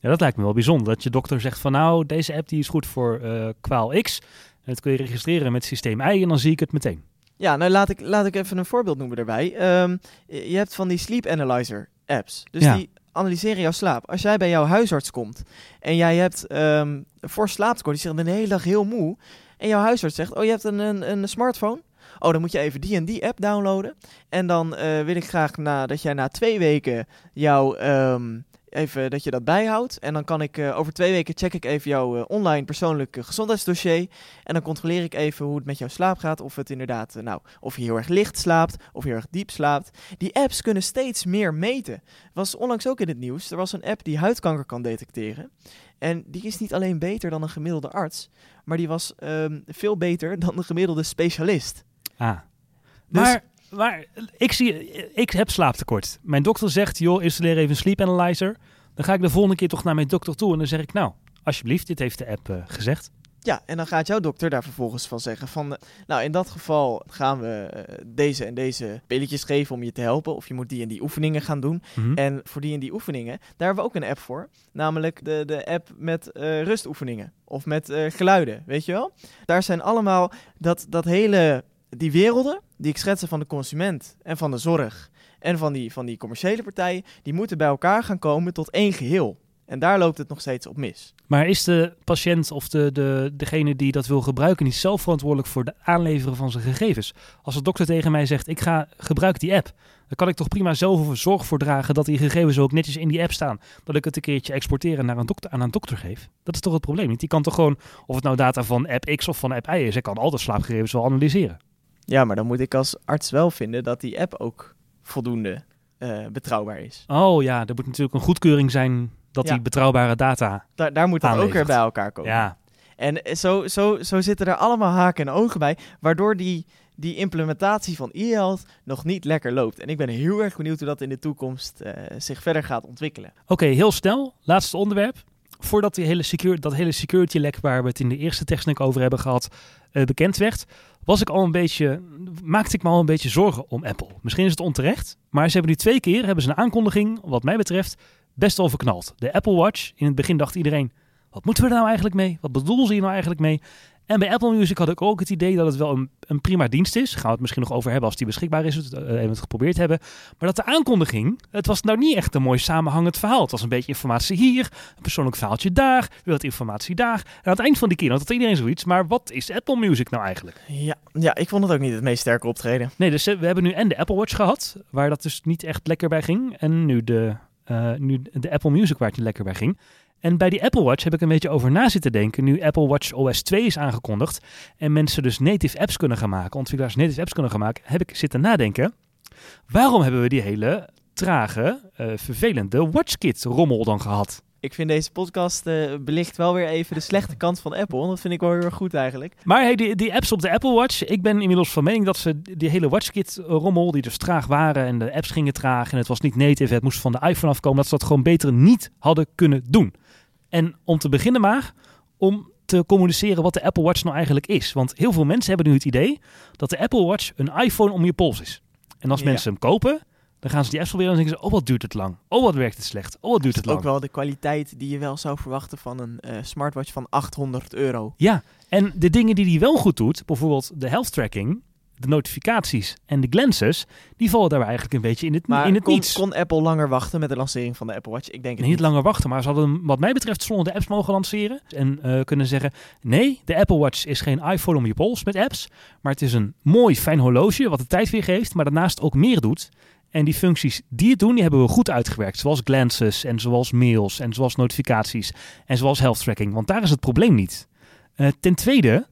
Ja, dat lijkt me wel bijzonder. Dat je dokter zegt van nou, deze app die is goed voor eh, kwaal X. En dat kun je registreren met systeem Y en dan zie ik het meteen. Ja, nou laat ik, laat ik even een voorbeeld noemen daarbij. Ehm, je hebt van die sleep analyzer apps. Dus Ja. die analyseren jouw slaap. Als jij bij jouw huisarts komt en jij hebt ehm voor slaaptekort, die zegt de hele dag heel moe. En jouw huisarts zegt, oh je hebt een, een, een smartphone? Oh, dan moet je even die en die app downloaden. En dan eh, wil ik graag na, dat jij na twee weken jouw... ehm, Even dat je dat bijhoudt. En dan kan ik eh, over twee weken check ik even jouw eh, online persoonlijke gezondheidsdossier. En dan controleer ik even hoe het met jouw slaap gaat. Of het inderdaad, eh, nou, of je heel erg licht slaapt, of heel erg diep slaapt. Die apps kunnen steeds meer meten. Was onlangs ook in het nieuws. Er was een app die huidkanker kan detecteren. En die is niet alleen beter dan een gemiddelde arts, maar die was ehm, veel beter dan een gemiddelde specialist. Ah. Dus- Maar, maar ik, zie, ik heb slaaptekort. Mijn dokter zegt, joh, installeer even een sleep analyzer. Dan ga ik de volgende keer toch naar mijn dokter toe. En dan zeg ik, nou, alsjeblieft, dit heeft de app eh, gezegd. Ja, en dan gaat jouw dokter daar vervolgens van zeggen van... eh, nou, in dat geval gaan we eh, deze en deze pilletjes geven om je te helpen. Of je moet die en die oefeningen gaan doen. Mhm. En voor die en die oefeningen, daar hebben we ook een app voor. Namelijk de, de app met rustoefeningen. Of met geluiden, weet je wel? Daar zijn allemaal dat, dat hele... Die werelden die ik schetsen van de consument en van de zorg... en van die, van die commerciële partijen... die moeten bij elkaar gaan komen tot één geheel. En daar loopt het nog steeds op mis. Maar is de patiënt of de, de, degene die dat wil gebruiken niet zelf verantwoordelijk voor de aanleveren van zijn gegevens? Als de dokter tegen mij zegt, ik ga gebruik die app, dan kan ik toch prima zelf zorg voor dragen dat die gegevens ook netjes in die app staan. Dat ik het een keertje exporteren naar een dokter, aan een dokter geef. Dat is toch het probleem niet? Die kan toch gewoon, of het nou data van app X of van app Y is, hij kan altijd slaapgegevens wel analyseren. Ja, maar dan moet ik als arts wel vinden dat die app ook voldoende uh, betrouwbaar is. Oh ja, er moet natuurlijk een goedkeuring zijn dat Ja. die betrouwbare data. Daar, daar moet dat ook weer bij elkaar komen. Ja, En eh, zo, zo, zo zitten er allemaal haken en ogen bij, waardoor die, die implementatie van e-health nog niet lekker loopt. En ik ben heel erg benieuwd hoe dat in de toekomst eh, zich verder gaat ontwikkelen. Oké, heel snel. Laatste onderwerp. Voordat die hele secure, dat hele security lek waar we het in de eerste techniek over hebben gehad eh, bekend werd, was ik al een beetje, maakte ik me al een beetje zorgen om Apple. Misschien is het onterecht, maar ze hebben nu twee keer hebben ze een aankondiging, wat mij betreft, best wel verknald. De Apple Watch. In het begin dacht iedereen, wat moeten we er nou eigenlijk mee? Wat bedoelen ze hier nou eigenlijk mee? En bij Apple Music had ik ook het idee dat het wel een, een prima dienst is. Gaan we het misschien nog over hebben als die beschikbaar is. We het, eh, het geprobeerd hebben. Maar dat de aankondiging, het was nou niet echt een mooi samenhangend verhaal. Het was een beetje informatie hier, een persoonlijk verhaaltje daar, weer wat informatie daar. En aan het eind van die keer had iedereen zoiets. Maar wat is Apple Music nou eigenlijk? Ja, ja, ik vond het ook niet het meest sterke optreden. Nee, dus eh, we hebben nu en de Apple Watch gehad, waar dat dus niet echt lekker bij ging. En nu de, eh, nu de Apple Music, waar het niet lekker bij ging. En bij die Apple Watch heb ik een beetje over na zitten denken. Nu Apple Watch OS 2 is aangekondigd. En mensen dus native apps kunnen gaan maken. Ontwikkelaars native apps kunnen gaan maken. Heb ik zitten nadenken. Waarom hebben we die hele trage, eh, vervelende WatchKit rommel dan gehad? Ik vind deze podcast eh, belicht wel weer even de slechte kant van Apple. Dat vind ik wel heel erg goed eigenlijk. Maar hey, die, die apps op de Apple Watch. Ik ben inmiddels van mening dat ze die hele WatchKit-rommel, die dus traag waren en de apps gingen traag en het was niet native, het moest van de iPhone afkomen, dat ze dat gewoon beter niet hadden kunnen doen. En om te beginnen maar, om te communiceren wat de Apple Watch nou eigenlijk is. Want heel veel mensen hebben nu het idee dat de Apple Watch een iPhone om je pols is. En als Ja. mensen hem kopen, dan gaan ze die apps proberen en denken ze, oh wat duurt het lang. Oh wat werkt het slecht. Oh wat duurt het lang. Ook wel de kwaliteit die je wel zou verwachten van een eh, smartwatch van 800 euro. Ja, en de dingen die hij wel goed doet, bijvoorbeeld de health tracking, de notificaties en de glances, die vallen daar eigenlijk een beetje in het, Maar in het kon, niets. kon Apple langer wachten met de lancering van de Apple Watch? Ik denk het Nee, niet langer wachten, maar ze hadden wat mij betreft zonder de apps mogen lanceren. En eh, kunnen zeggen, nee, de Apple Watch is geen iPhone om je pols met apps. Maar het is een mooi, fijn horloge wat de tijd weergeeft, maar daarnaast ook meer doet. En die functies die het doen, die hebben we goed uitgewerkt. Zoals glances en zoals mails en zoals notificaties en zoals health tracking. Want daar is het probleem niet. Eh, ten tweede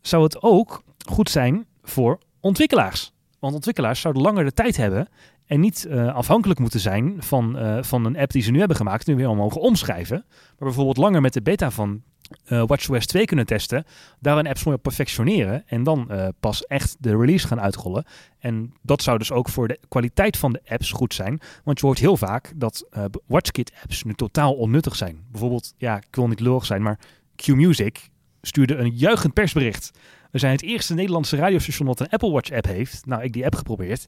zou het ook goed zijn voor ontwikkelaars. Want ontwikkelaars zouden langer de tijd hebben en niet eh, afhankelijk moeten zijn van, eh, van een app die ze nu hebben gemaakt, nu weer al mogen omschrijven. Maar bijvoorbeeld langer met de beta van eh WatchOS 2 kunnen testen, daar een apps mooi perfectioneren en dan pas echt de release gaan uitrollen. En dat zou dus ook voor de kwaliteit van de apps goed zijn, want je hoort heel vaak dat eh WatchKit apps nu totaal onnuttig zijn. Bijvoorbeeld, ja, ik wil niet lullig zijn, maar Q-Music stuurde een juichend persbericht. We zijn het eerste Nederlandse radiostation dat een Apple Watch app heeft. Nou, ik die app geprobeerd.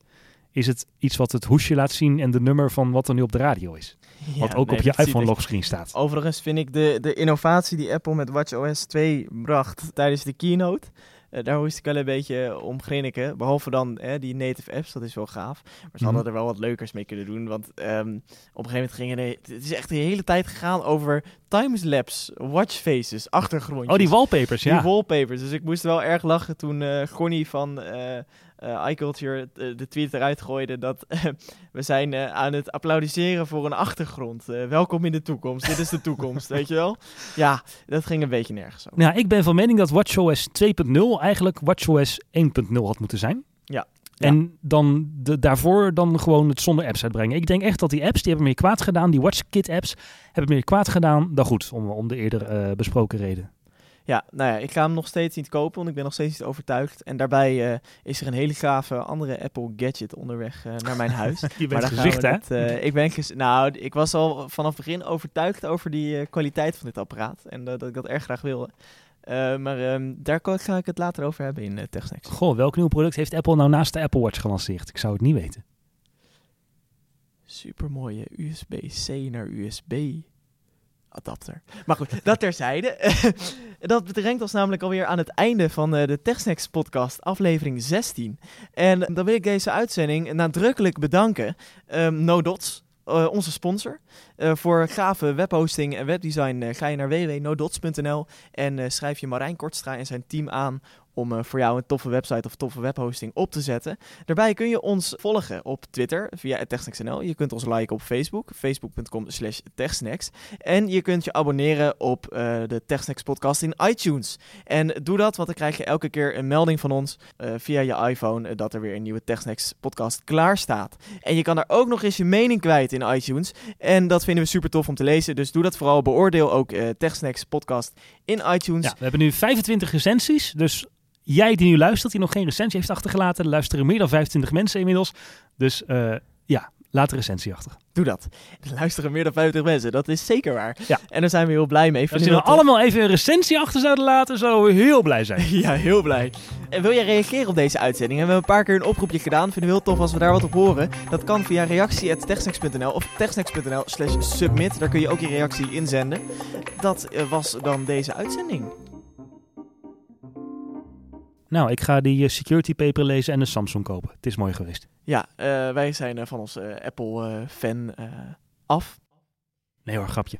Is het iets wat het hoesje laat zien en de nummer van wat er nu op de radio is? Wat ook nee, op je iPhone logscreen staat. Overigens vind ik de, de innovatie die Apple met WatchOS 2 bracht tijdens de keynote, eh, daar moest ik wel een beetje om grinniken. Behalve dan eh, die native apps, dat is wel gaaf. Maar ze Mhm. hadden er wel wat leukers mee kunnen doen. Want ehm, op een gegeven moment gingen de, het is echt de hele tijd gegaan over timelapse, watchfaces, achtergrondjes. Oh, die wallpapers, Die ja. wallpapers. Dus ik moest wel erg lachen toen eh Gonnie van eh eh, iCulture eh, de tweet eruit gooide dat we zijn eh, aan het applaudisseren voor een achtergrond. Welkom in de toekomst. Dit is de toekomst, weet je wel? Ja, dat ging een beetje nergens over. Nou, ik ben van mening dat WatchOS 2.0 eigenlijk WatchOS 1.0 had moeten zijn. Ja. En dan de, daarvoor dan gewoon het zonder apps uitbrengen. Ik denk echt dat die apps, die hebben meer kwaad gedaan. Die WatchKit apps hebben meer kwaad gedaan dan goed. Om, om de eerder besproken reden. Ja, nou ja, ik ga hem nog steeds niet kopen, want ik ben nog steeds niet overtuigd. En daarbij eh, is er een hele gave andere Apple gadget onderweg eh, naar mijn huis. Je bent gezicht, hè? eh, ik ben ges- nou, ik was al vanaf het begin overtuigd over die kwaliteit van dit apparaat. En dat ik dat erg graag wilde. Maar ehm, daar ga ik het later over hebben in TechSnacks. Goh, welk nieuw product heeft Apple nou naast de Apple Watch gelanceerd? Ik zou het niet weten. Super mooie USB-C naar USB adapter. Maar goed, dat terzijde. dat brengt ons namelijk alweer aan het einde van eh, de TechSnacks podcast, aflevering 16. En dan wil ik deze uitzending nadrukkelijk bedanken. Ehm no eh, onze sponsor. Eh, voor gave webhosting en webdesign ga je naar www.nodots.nl en schrijf je Marijn Kortstra en zijn team aan om eh, voor jou een toffe website of toffe webhosting op te zetten. Daarbij kun je ons volgen op Twitter via techsnacks.nl. Je kunt ons liken op Facebook, facebook.com slash techsnacks. En je kunt je abonneren op eh, de Techsnacks podcast in iTunes. En doe dat, want dan krijg je elke keer een melding van ons eh, via je iPhone dat er weer een nieuwe Techsnacks podcast klaar staat. En je kan daar ook nog eens je mening kwijt in iTunes. En dat vinden we super tof om te lezen. Dus doe dat vooral. Beoordeel ook Techsnacks podcast in iTunes. Ja, we hebben nu 25 recensies. Dus jij die nu luistert, die nog geen recensie heeft achtergelaten, er luisteren meer dan 25 mensen inmiddels. Dus eh, ja, laat een recensie achter. Doe dat. Er luisteren meer dan 50 mensen. Dat is zeker waar. Ja. En daar zijn we heel blij mee. Als jullie we allemaal even een recensie achter zouden laten, zouden we heel blij zijn. Ja, heel blij. En wil jij reageren op deze uitzending? We hebben een paar keer een oproepje gedaan. Vinden we heel tof als we daar wat op horen. Dat kan via reactie.techsnacks.nl of techsnacks.nl slash submit. Daar kun je ook je reactie inzenden. Dat eh, was dan deze uitzending. Nou, ik ga die eh, security paper lezen en een Samsung kopen. Het is mooi geweest. Ja, eh, wij zijn eh, van ons Apple-fan af. Nee hoor, grapje.